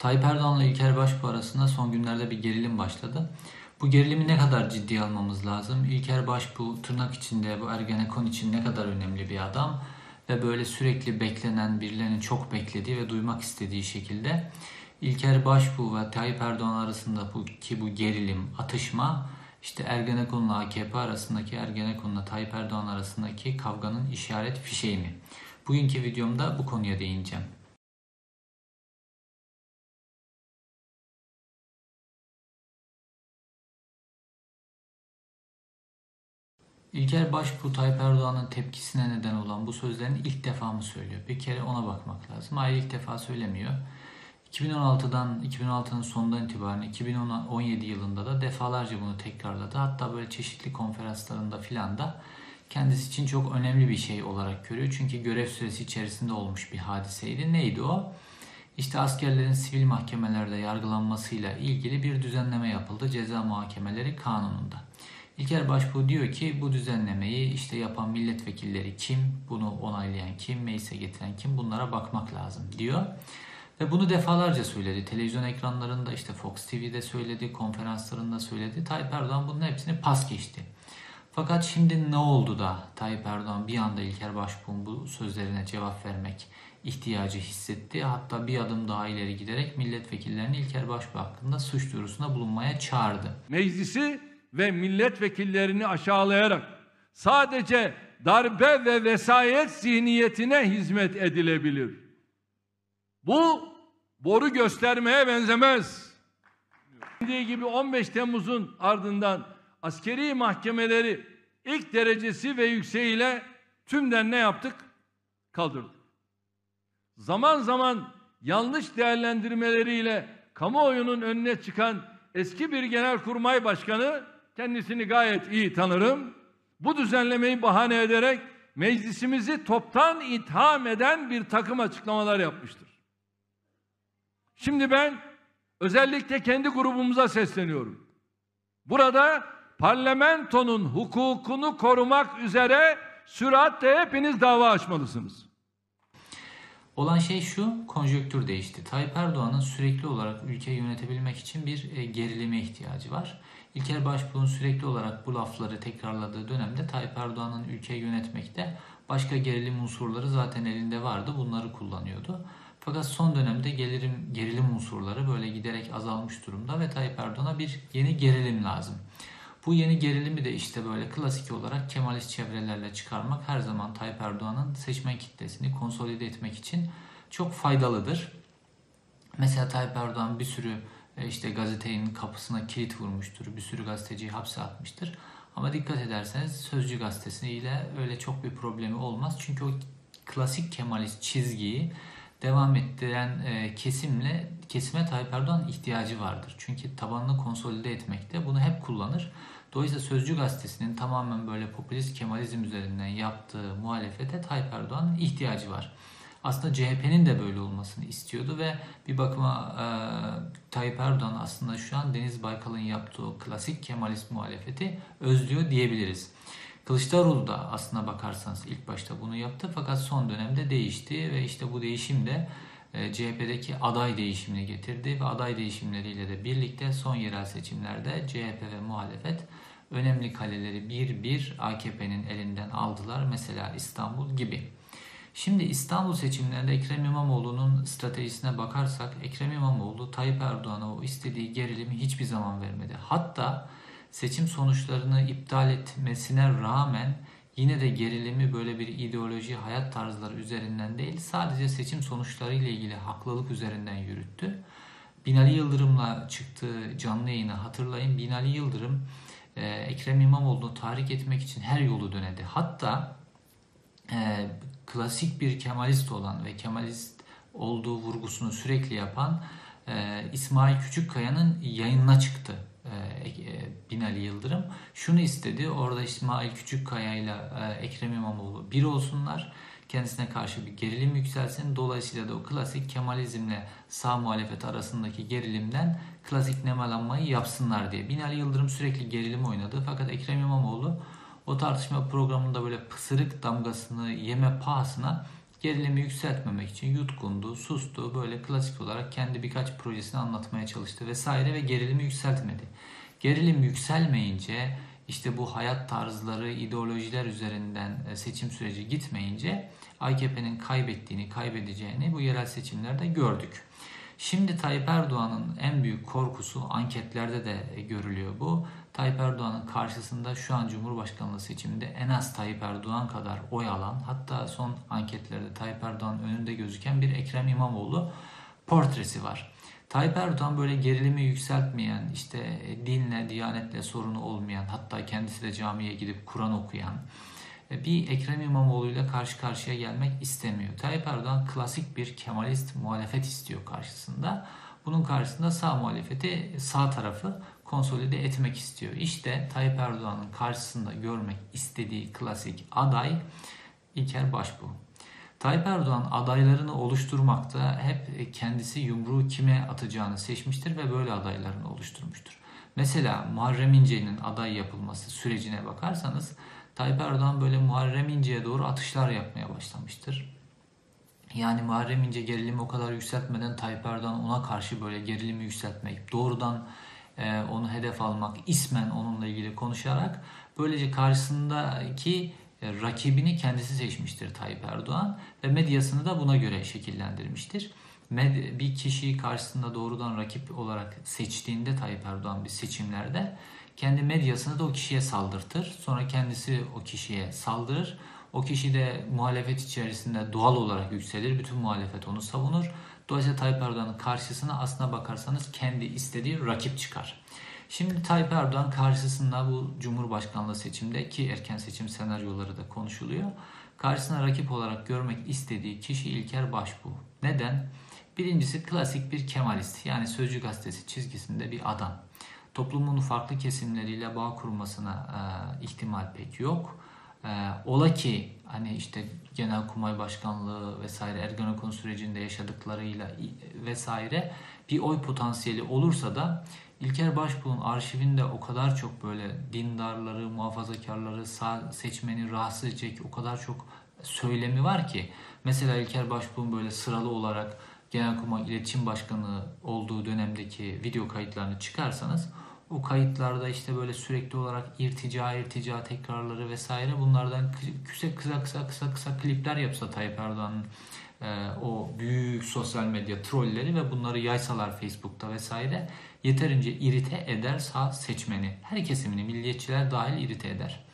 Tayyip Erdoğan'la İlker Başbuğ arasında son günlerde bir gerilim başladı. Bu gerilimi ne kadar ciddiye almamız lazım? İlker Başbuğ tırnak içinde bu Ergenekon için ne kadar önemli bir adam ve böyle sürekli beklenen birilerinin çok beklediği ve duymak istediği şekilde İlker Başbuğ ve Tayyip Erdoğan arasında bu ki bu gerilim, atışma işte Ergenekon'la AKP arasındaki Ergenekon'la Tayyip Erdoğan arasındaki kavganın işaret fişeği mi? Bugünkü videomda bu konuya değineceğim. İlker Başbuğ Tayyip Erdoğan'ın tepkisine neden olan bu sözlerini ilk defa mı söylüyor? Bir kere ona bakmak lazım. Hayır ilk defa söylemiyor. 2016'dan 2016'nın sonundan itibaren 2017 yılında da defalarca bunu tekrarladı. Hatta böyle çeşitli konferanslarında filan da kendisi için çok önemli bir şey olarak görüyor. Çünkü görev süresi içerisinde olmuş bir hadiseydi. Neydi o? İşte askerlerin sivil mahkemelerde yargılanmasıyla ilgili bir düzenleme yapıldı ceza muhakemeleri kanununda. İlker Başbuğ diyor ki bu düzenlemeyi işte yapan milletvekilleri kim, bunu onaylayan kim, meclise getiren kim bunlara bakmak lazım diyor. Ve bunu defalarca söyledi. Televizyon ekranlarında işte Fox TV'de söyledi, konferanslarında söyledi. Tayyip Erdoğan bunun hepsini pas geçti. Fakat şimdi ne oldu da Tayyip Erdoğan bir anda İlker Başbuğ'un bu sözlerine cevap vermek ihtiyacı hissetti. Hatta bir adım daha ileri giderek milletvekillerini İlker Başbuğ hakkında suç duyurusuna bulunmaya çağırdı. meclisi ve milletvekillerini aşağılayarak sadece darbe ve vesayet zihniyetine hizmet edilebilir. Bu boru göstermeye benzemez. Dediği gibi 15 Temmuz'un ardından askeri mahkemeleri ilk derecesi ve yükseğiyle tümden ne yaptık? Kaldırdık. Zaman zaman yanlış değerlendirmeleriyle kamuoyunun önüne çıkan eski bir genelkurmay başkanı kendisini gayet iyi tanırım. Bu düzenlemeyi bahane ederek meclisimizi toptan itham eden bir takım açıklamalar yapmıştır. Şimdi ben özellikle kendi grubumuza sesleniyorum. Burada parlamentonun hukukunu korumak üzere süratle hepiniz dava açmalısınız. Olan şey şu, konjonktür değişti. Tayyip Erdoğan'ın sürekli olarak ülkeyi yönetebilmek için bir e, gerilime ihtiyacı var. İlker Başbuğ'un sürekli olarak bu lafları tekrarladığı dönemde Tayyip Erdoğan'ın ülkeyi yönetmekte başka gerilim unsurları zaten elinde vardı. Bunları kullanıyordu. Fakat son dönemde gelirim, gerilim unsurları böyle giderek azalmış durumda ve Tayyip Erdoğan'a bir yeni gerilim lazım. Bu yeni gerilimi de işte böyle klasik olarak Kemalist çevrelerle çıkarmak her zaman Tayyip Erdoğan'ın seçmen kitlesini konsolide etmek için çok faydalıdır. Mesela Tayyip Erdoğan bir sürü işte gazetenin kapısına kilit vurmuştur. Bir sürü gazeteciyi hapse atmıştır. Ama dikkat ederseniz Sözcü gazetesiyle öyle çok bir problemi olmaz. Çünkü o klasik Kemalist çizgiyi devam ettiren e, kesimle kesime Tayyip Erdoğan ihtiyacı vardır. Çünkü tabanını konsolide etmekte bunu hep kullanır. Dolayısıyla Sözcü gazetesinin tamamen böyle popülist Kemalizm üzerinden yaptığı muhalefete Tayyip Erdoğan'ın ihtiyacı var. Aslında CHP'nin de böyle olmasını istiyordu ve bir bakıma e, Tayyip Erdoğan aslında şu an Deniz Baykal'ın yaptığı klasik Kemalist muhalefeti özlüyor diyebiliriz. Kılıçdaroğlu da aslına bakarsanız ilk başta bunu yaptı fakat son dönemde değişti ve işte bu değişim de e, CHP'deki aday değişimini getirdi ve aday değişimleriyle de birlikte son yerel seçimlerde CHP ve muhalefet önemli kaleleri bir bir AKP'nin elinden aldılar. Mesela İstanbul gibi. Şimdi İstanbul seçimlerinde Ekrem İmamoğlu'nun stratejisine bakarsak Ekrem İmamoğlu Tayyip Erdoğan'a o istediği gerilimi hiçbir zaman vermedi. Hatta seçim sonuçlarını iptal etmesine rağmen yine de gerilimi böyle bir ideoloji, hayat tarzları üzerinden değil sadece seçim sonuçları ile ilgili haklılık üzerinden yürüttü. Binali Yıldırım'la çıktığı canlı yayını hatırlayın. Binali Yıldırım e, Ekrem İmamoğlu'nu tahrik etmek için her yolu denedi. Hatta e, klasik bir Kemalist olan ve Kemalist olduğu vurgusunu sürekli yapan e, İsmail Küçükkaya'nın yayınına çıktı e, e, Binali Yıldırım. Şunu istedi, orada İsmail Küçükkaya ile e, Ekrem İmamoğlu bir olsunlar. Kendisine karşı bir gerilim yükselsin. Dolayısıyla da o klasik Kemalizmle sağ muhalefet arasındaki gerilimden klasik nemalanmayı yapsınlar diye. Binali Yıldırım sürekli gerilim oynadı. Fakat Ekrem İmamoğlu o tartışma programında böyle pısırık damgasını yeme pahasına gerilimi yükseltmemek için yutkundu, sustu, böyle klasik olarak kendi birkaç projesini anlatmaya çalıştı vesaire ve gerilimi yükseltmedi. Gerilim yükselmeyince işte bu hayat tarzları, ideolojiler üzerinden e, seçim süreci gitmeyince AKP'nin kaybettiğini, kaybedeceğini bu yerel seçimlerde gördük. Şimdi Tayyip Erdoğan'ın en büyük korkusu anketlerde de görülüyor bu. Tayyip Erdoğan'ın karşısında şu an Cumhurbaşkanlığı seçiminde en az Tayyip Erdoğan kadar oy alan hatta son anketlerde Tayyip Erdoğan önünde gözüken bir Ekrem İmamoğlu portresi var. Tayyip Erdoğan böyle gerilimi yükseltmeyen, işte dinle, diyanetle sorunu olmayan, hatta kendisi de camiye gidip Kur'an okuyan, bir Ekrem İmamoğlu ile karşı karşıya gelmek istemiyor. Tayyip Erdoğan klasik bir Kemalist muhalefet istiyor karşısında. Bunun karşısında sağ muhalefeti sağ tarafı konsolide etmek istiyor. İşte Tayyip Erdoğan'ın karşısında görmek istediği klasik aday İlker Başbuğ. Tayyip Erdoğan adaylarını oluşturmakta hep kendisi yumruğu kime atacağını seçmiştir ve böyle adaylarını oluşturmuştur. Mesela Muharrem İnce'nin aday yapılması sürecine bakarsanız Tayyip Erdoğan böyle Muharrem İnce'ye doğru atışlar yapmaya başlamıştır. Yani Muharrem İnce gerilimi o kadar yükseltmeden Tayyip Erdoğan ona karşı böyle gerilimi yükseltmek, doğrudan e, onu hedef almak, ismen onunla ilgili konuşarak böylece karşısındaki e, rakibini kendisi seçmiştir Tayyip Erdoğan ve medyasını da buna göre şekillendirmiştir. Bir kişiyi karşısında doğrudan rakip olarak seçtiğinde Tayyip Erdoğan bir seçimlerde kendi medyasını da o kişiye saldırtır. Sonra kendisi o kişiye saldırır. O kişi de muhalefet içerisinde doğal olarak yükselir. Bütün muhalefet onu savunur. Dolayısıyla Tayyip Erdoğan'ın karşısına aslına bakarsanız kendi istediği rakip çıkar. Şimdi Tayyip Erdoğan karşısında bu Cumhurbaşkanlığı seçimde ki erken seçim senaryoları da konuşuluyor. Karşısına rakip olarak görmek istediği kişi İlker Başbuğ. Neden? Birincisi klasik bir Kemalist yani Sözcü Gazetesi çizgisinde bir adam. Toplumun farklı kesimleriyle bağ kurmasına e, ihtimal pek yok. E, ola ki hani işte Genelkurmay Başkanlığı vesaire Ergenekon sürecinde yaşadıklarıyla vesaire bir oy potansiyeli olursa da İlker Başbuğ'un arşivinde o kadar çok böyle dindarları, muhafazakarları, sağ seçmeni rahatsız edecek o kadar çok söylemi var ki. Mesela İlker Başbuğ'un böyle sıralı olarak Genelkurmay İletişim Başkanı olduğu dönemdeki video kayıtlarını çıkarsanız o kayıtlarda işte böyle sürekli olarak irtica, irtica tekrarları vesaire bunlardan kısa kısa kısa kısa kısa klipler yapsa Tayyip Erdoğan'ın e, o büyük sosyal medya trolleri ve bunları yaysalar Facebook'ta vesaire yeterince irite eder sağ seçmeni. Her kesimini milliyetçiler dahil irite eder.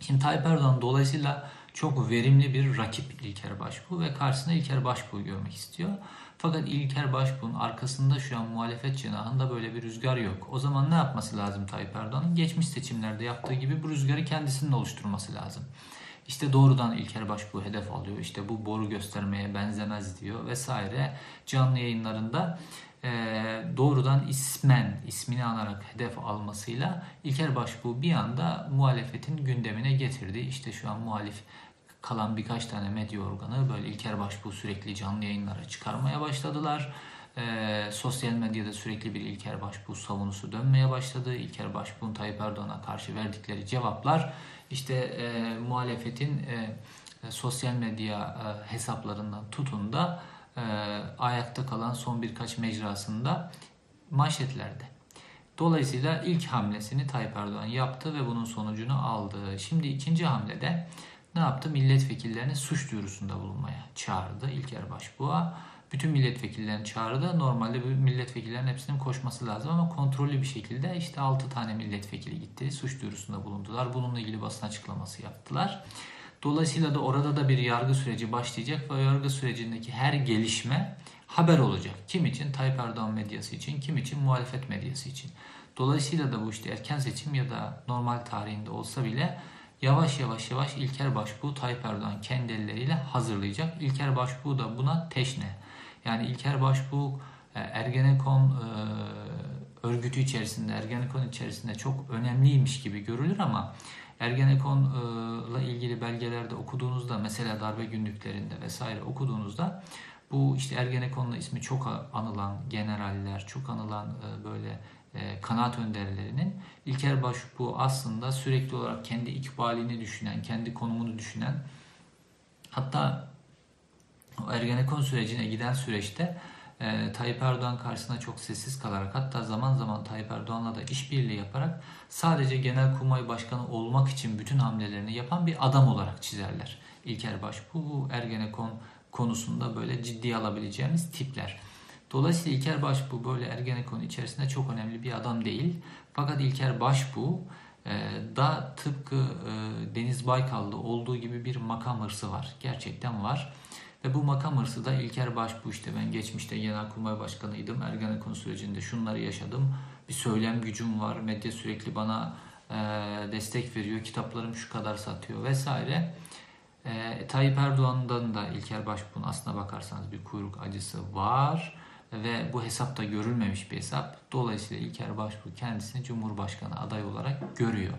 Şimdi Tayyip Erdoğan dolayısıyla çok verimli bir rakip İlker Başbuğ ve karşısında İlker Başbuğ'u görmek istiyor. Fakat İlker Başbuğ'un arkasında şu an muhalefet cenahında böyle bir rüzgar yok. O zaman ne yapması lazım Tayyip Erdoğan'ın? Geçmiş seçimlerde yaptığı gibi bu rüzgarı kendisinin oluşturması lazım. İşte doğrudan İlker Başbuğ hedef alıyor. İşte bu boru göstermeye benzemez diyor vesaire. Canlı yayınlarında e, doğrudan ismen, ismini anarak hedef almasıyla İlker Başbuğ bir anda muhalefetin gündemine getirdi. İşte şu an muhalif kalan birkaç tane medya organı böyle İlker Başbuğ sürekli canlı yayınlara çıkarmaya başladılar. E, sosyal medyada sürekli bir İlker Başbuğ savunusu dönmeye başladı. İlker Başbuğ'un Tayyip Erdoğan'a karşı verdikleri cevaplar işte e, muhalefetin e, sosyal medya e, hesaplarından tutun da e, ayakta kalan son birkaç mecrasında manşetlerde. Dolayısıyla ilk hamlesini Tayyip Erdoğan yaptı ve bunun sonucunu aldı. Şimdi ikinci hamlede ne yaptı? Milletvekillerini suç duyurusunda bulunmaya çağırdı İlker Başbuğ'a. Bütün milletvekillerini çağırdı. Normalde bu milletvekillerin hepsinin koşması lazım ama kontrollü bir şekilde işte 6 tane milletvekili gitti. Suç duyurusunda bulundular. Bununla ilgili basın açıklaması yaptılar. Dolayısıyla da orada da bir yargı süreci başlayacak ve yargı sürecindeki her gelişme haber olacak. Kim için? Tayyip Erdoğan medyası için, kim için? Muhalefet medyası için. Dolayısıyla da bu işte erken seçim ya da normal tarihinde olsa bile yavaş yavaş yavaş İlker Başbuğ Tayyip Erdoğan kendi elleriyle hazırlayacak. İlker Başbuğ da buna teşne. Yani İlker Başbuğ e, Ergenekon e, örgütü içerisinde, Ergenekon içerisinde çok önemliymiş gibi görülür ama Ergenekon'la ilgili belgelerde okuduğunuzda mesela darbe günlüklerinde vesaire okuduğunuzda bu işte Ergenekon'la ismi çok anılan generaller, çok anılan e, böyle e, kanaat önderlerinin İlker Başbuğ aslında sürekli olarak kendi ikbalini düşünen, kendi konumunu düşünen hatta Ergenekon sürecine giden süreçte e, Tayyip Erdoğan karşısında çok sessiz kalarak hatta zaman zaman Tayyip Erdoğan'la da işbirliği yaparak sadece Genelkurmay Başkanı olmak için bütün hamlelerini yapan bir adam olarak çizerler. İlker Başbuğ bu Ergenekon konusunda böyle ciddiye alabileceğimiz tipler. Dolayısıyla İlker Başbuğ böyle Ergenekon içerisinde çok önemli bir adam değil. Fakat İlker Başbuğ e, da tıpkı e, Deniz Baykal'da olduğu gibi bir makam hırsı var. Gerçekten var. Ve bu makam hırsı da İlker Başbuğ işte ben geçmişte Genelkurmay Başkanıydım. Ergenekon sürecinde şunları yaşadım. Bir söylem gücüm var. Medya sürekli bana e, destek veriyor. Kitaplarım şu kadar satıyor vesaire. E, Tayyip Erdoğan'dan da İlker Başbuğ'un aslına bakarsanız bir kuyruk acısı var ve bu hesapta görülmemiş bir hesap. Dolayısıyla İlker Başbuğ kendisini Cumhurbaşkanı adayı olarak görüyor.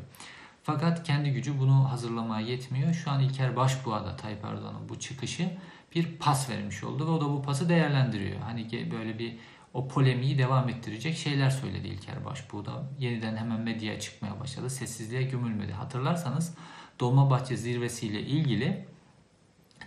Fakat kendi gücü bunu hazırlamaya yetmiyor. Şu an İlker Başbuğ'a da Tayyip Erdoğan'ın bu çıkışı bir pas vermiş oldu ve o da bu pası değerlendiriyor. Hani böyle bir o polemiği devam ettirecek şeyler söyledi İlker Başbuğ da. Yeniden hemen medyaya çıkmaya başladı. Sessizliğe gömülmedi. Hatırlarsanız Dolmabahçe zirvesiyle ilgili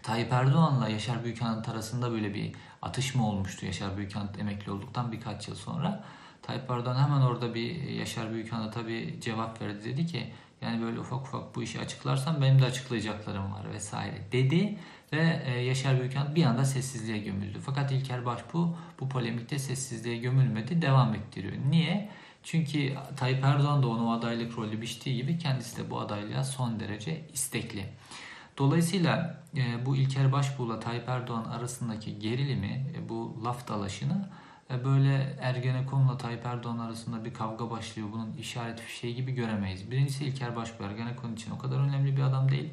Tayyip Erdoğan'la Yaşar Büyükanıt arasında böyle bir atışma olmuştu. Yaşar Büyükanıt emekli olduktan birkaç yıl sonra. Tayyip Erdoğan hemen orada bir Yaşar Büyükanıt'a bir cevap verdi. Dedi ki yani böyle ufak ufak bu işi açıklarsam benim de açıklayacaklarım var vesaire dedi. Ve Yaşar Büyükanıt bir anda sessizliğe gömüldü. Fakat İlker Başbuğ bu polemikte sessizliğe gömülmedi. Devam ettiriyor. Niye? Çünkü Tayyip Erdoğan da onu adaylık rolü biçtiği gibi kendisi de bu adaylığa son derece istekli. Dolayısıyla e, bu İlker Başbuğ'la Tayyip Erdoğan arasındaki gerilimi, e, bu laf dalaşını e, böyle Ergenekon'la Tayyip Erdoğan arasında bir kavga başlıyor. Bunun işaret fişeği gibi göremeyiz. Birincisi İlker Başbuğ Ergenekon için o kadar önemli bir adam değil.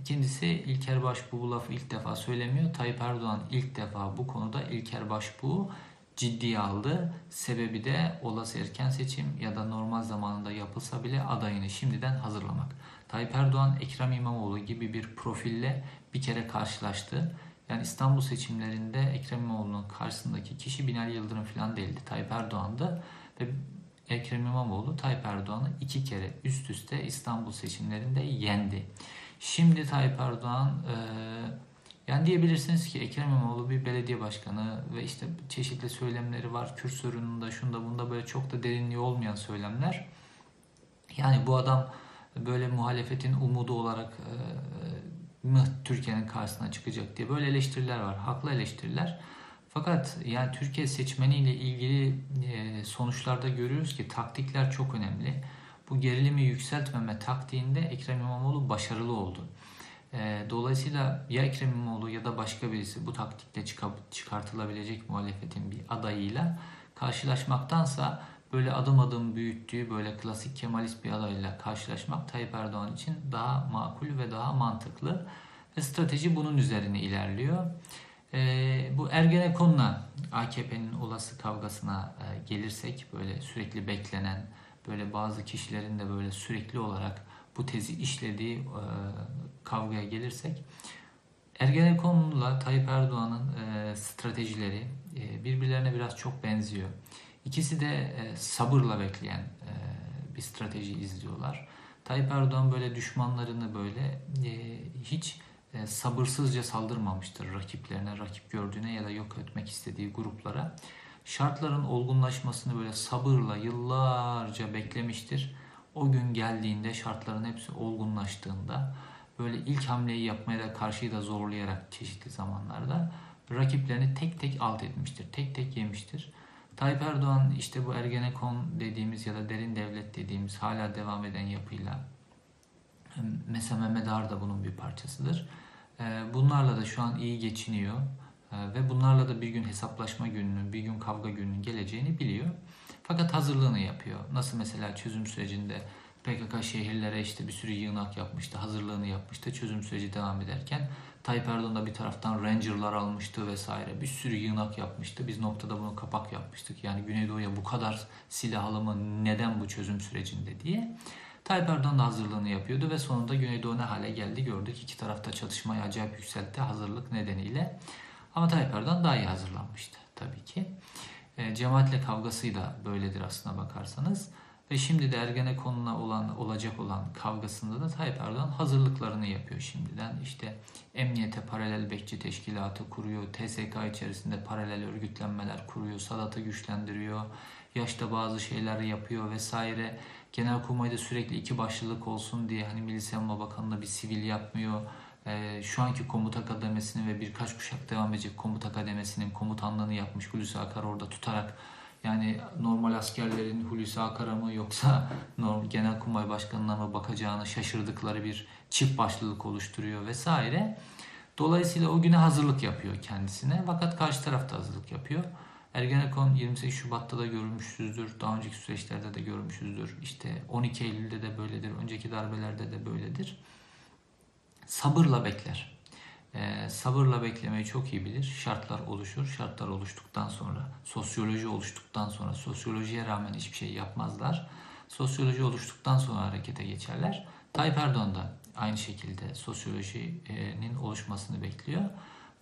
İkincisi İlker Başbuğ bu lafı ilk defa söylemiyor. Tayyip Erdoğan ilk defa bu konuda İlker Başbuğ ciddiye aldı. Sebebi de olası erken seçim ya da normal zamanında yapılsa bile adayını şimdiden hazırlamak. Tayyip Erdoğan Ekrem İmamoğlu gibi bir profille bir kere karşılaştı. Yani İstanbul seçimlerinde Ekrem İmamoğlu'nun karşısındaki kişi Binali Yıldırım falan değildi. Tayyip Erdoğan'dı ve Ekrem İmamoğlu Tayyip Erdoğan'ı iki kere üst üste İstanbul seçimlerinde yendi. Şimdi Tayyip Erdoğan e, yani diyebilirsiniz ki Ekrem İmamoğlu bir belediye başkanı ve işte çeşitli söylemleri var. Kürt sorununda şunda bunda böyle çok da derinliği olmayan söylemler. Yani bu adam böyle muhalefetin umudu olarak e, mı Türkiye'nin karşısına çıkacak diye böyle eleştiriler var. Haklı eleştiriler. Fakat yani Türkiye seçmeniyle ilgili e, sonuçlarda görüyoruz ki taktikler çok önemli. Bu gerilimi yükseltmeme taktiğinde Ekrem İmamoğlu başarılı oldu. E, dolayısıyla ya Ekrem İmamoğlu ya da başka birisi bu taktikle çıkartılabilecek muhalefetin bir adayıyla karşılaşmaktansa böyle adım adım büyüttüğü böyle klasik Kemalist bir adayla karşılaşmak Tayyip Erdoğan için daha makul ve daha mantıklı. Ve strateji bunun üzerine ilerliyor. E, bu Ergenekon'la AKP'nin olası kavgasına e, gelirsek böyle sürekli beklenen böyle bazı kişilerin de böyle sürekli olarak bu tezi işlediği e, kavgaya gelirsek Ergenekon'la Tayyip Erdoğan'ın e, stratejileri e, birbirlerine biraz çok benziyor. İkisi de e, sabırla bekleyen e, bir strateji izliyorlar. Tayyip Erdoğan böyle düşmanlarını böyle e, hiç e, sabırsızca saldırmamıştır rakiplerine, rakip gördüğüne ya da yok etmek istediği gruplara. Şartların olgunlaşmasını böyle sabırla yıllarca beklemiştir. O gün geldiğinde şartların hepsi olgunlaştığında böyle ilk hamleyi yapmaya da karşıyı da zorlayarak çeşitli zamanlarda rakiplerini tek tek alt etmiştir. Tek tek yemiştir. Tayyip Erdoğan işte bu Ergenekon dediğimiz ya da derin devlet dediğimiz hala devam eden yapıyla mesela Mehmet Ağar da bunun bir parçasıdır. Ee, bunlarla da şu an iyi geçiniyor ee, ve bunlarla da bir gün hesaplaşma gününün, bir gün kavga gününün geleceğini biliyor. Fakat hazırlığını yapıyor. Nasıl mesela çözüm sürecinde PKK şehirlere işte bir sürü yığınak yapmıştı, hazırlığını yapmıştı. Çözüm süreci devam ederken Tayyip Erdoğan da bir taraftan Ranger'lar almıştı vesaire. Bir sürü yığınak yapmıştı. Biz noktada bunu kapak yapmıştık. Yani Güneydoğu'ya bu kadar silah alımı neden bu çözüm sürecinde diye. Tayyip Erdoğan da hazırlığını yapıyordu ve sonunda Güneydoğu ne hale geldi gördük. İki tarafta çatışmayı acayip yükseltti hazırlık nedeniyle. Ama Tayyip Erdoğan daha iyi hazırlanmıştı tabii ki. E, cemaatle kavgası da böyledir aslına bakarsanız. Ve şimdi de Ergenekon'la olan olacak olan kavgasında da Tayyip Erdoğan hazırlıklarını yapıyor şimdiden. İşte emniyete paralel bekçi teşkilatı kuruyor, TSK içerisinde paralel örgütlenmeler kuruyor, Sadat'ı güçlendiriyor, yaşta bazı şeyler yapıyor vesaire. Genelkurmay'da sürekli iki başlılık olsun diye hani Milli Savunma Bakanı'nda bir sivil yapmıyor. Ee, şu anki komuta kademesini ve birkaç kuşak devam edecek komuta kademesinin komutanlığını yapmış Hulusi Akar orada tutarak yani normal askerlerin Hulusi Akar'a mı yoksa normal Genelkurmay Başkanı'na mı bakacağını şaşırdıkları bir çift başlılık oluşturuyor vesaire. Dolayısıyla o güne hazırlık yapıyor kendisine. Fakat karşı taraf da hazırlık yapıyor. Ergenekon 28 Şubat'ta da görmüşüzdür. Daha önceki süreçlerde de görmüşüzdür. İşte 12 Eylül'de de böyledir. Önceki darbelerde de böyledir. Sabırla bekler. Ee, sabırla beklemeyi çok iyi bilir. Şartlar oluşur. Şartlar oluştuktan sonra, sosyoloji oluştuktan sonra, sosyolojiye rağmen hiçbir şey yapmazlar. Sosyoloji oluştuktan sonra harekete geçerler. Tayyip Erdoğan da aynı şekilde sosyolojinin oluşmasını bekliyor.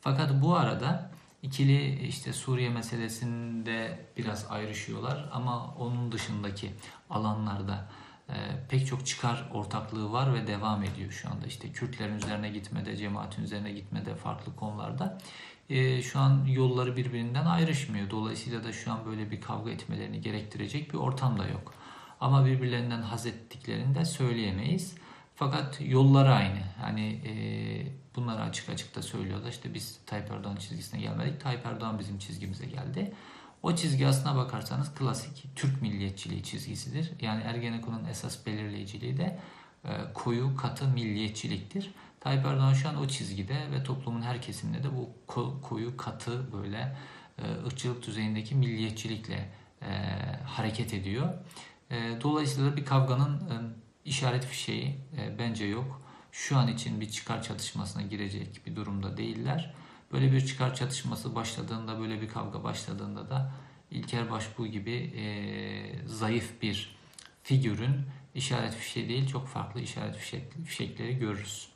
Fakat bu arada ikili işte Suriye meselesinde biraz ayrışıyorlar ama onun dışındaki alanlarda pek çok çıkar ortaklığı var ve devam ediyor şu anda. İşte Kürtlerin üzerine gitmede, cemaatin üzerine gitmede farklı konularda. E, şu an yolları birbirinden ayrışmıyor. Dolayısıyla da şu an böyle bir kavga etmelerini gerektirecek bir ortam da yok. Ama birbirlerinden haz ettiklerini de söyleyemeyiz. Fakat yolları aynı. Hani e, bunları açık açık da söylüyorlar. İşte biz Tayyip Erdoğan çizgisine gelmedik. Tayyip Erdoğan bizim çizgimize geldi. O çizgi aslına bakarsanız klasik Türk milliyetçiliği çizgisidir. Yani Ergenekon'un esas belirleyiciliği de e, koyu katı milliyetçiliktir. Tayyip Erdoğan şu an o çizgide ve toplumun her kesiminde de bu ko- koyu katı böyle e, ırkçılık düzeyindeki milliyetçilikle e, hareket ediyor. E, dolayısıyla bir kavganın e, işaret fişeği bence yok. Şu an için bir çıkar çatışmasına girecek bir durumda değiller. Böyle bir çıkar çatışması başladığında, böyle bir kavga başladığında da İlker Başbuğ gibi e, zayıf bir figürün işaret fişeği değil çok farklı işaret fişek, fişekleri görürüz.